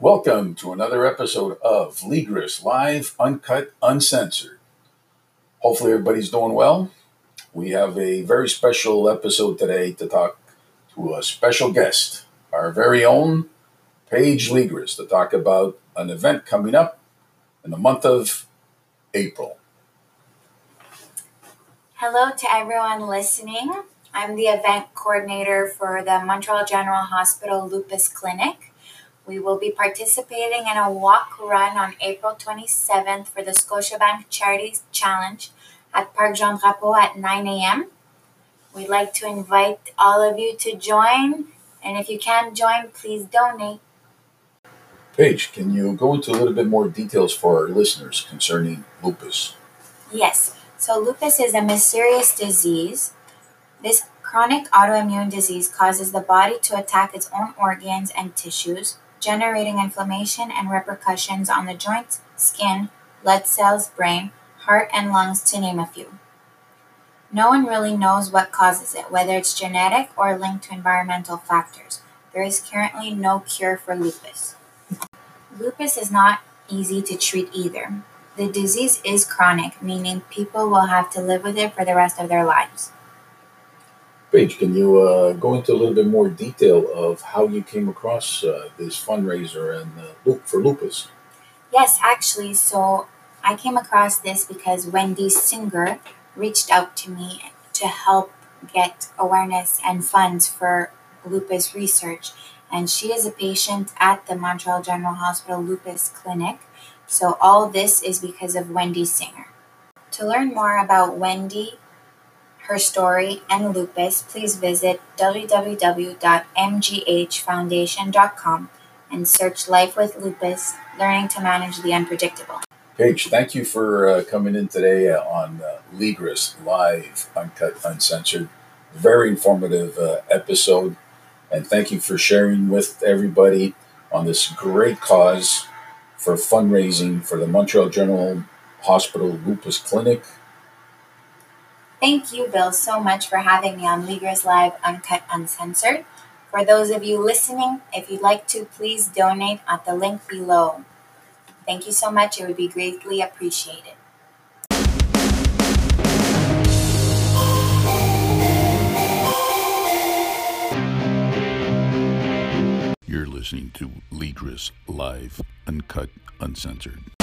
Welcome to another episode of Ligris Live, Uncut, Uncensored. Hopefully, everybody's doing well. We have a very special episode today to talk to a special guest, our very own Paige Ligris, to talk about an event coming up in the month of April. Hello to everyone listening. I'm the event coordinator for the Montreal General Hospital Lupus Clinic. We will be participating in a walk run on April 27th for the Scotiabank Charities Challenge at Parc Jean Drapeau at 9 a.m. We'd like to invite all of you to join, and if you can't join, please donate. Paige, can you go into a little bit more details for our listeners concerning lupus? Yes, so lupus is a mysterious disease. This chronic autoimmune disease causes the body to attack its own organs and tissues, generating inflammation and repercussions on the joints, skin, blood cells, brain, heart, and lungs, to name a few. No one really knows what causes it, whether it's genetic or linked to environmental factors. There is currently no cure for lupus. Lupus is not easy to treat either. The disease is chronic, meaning people will have to live with it for the rest of their lives. Can you uh, go into a little bit more detail of how you came across uh, this fundraiser and uh, for lupus? Yes, actually, so I came across this because Wendy Singer reached out to me to help get awareness and funds for lupus research. And she is a patient at the Montreal General Hospital Lupus Clinic. So all this is because of Wendy Singer. To learn more about Wendy her story, and lupus, please visit www.mghfoundation.com and search Life with Lupus Learning to Manage the Unpredictable. Paige, thank you for uh, coming in today uh, on uh, Ligris Live, Uncut, Uncensored. Very informative uh, episode, and thank you for sharing with everybody on this great cause for fundraising for the Montreal General Hospital Lupus Clinic Thank you, Bill, so much for having me on Ligris Live Uncut Uncensored. For those of you listening, if you'd like to, please donate at the link below. Thank you so much. It would be greatly appreciated. You're listening to Ligris Live Uncut Uncensored.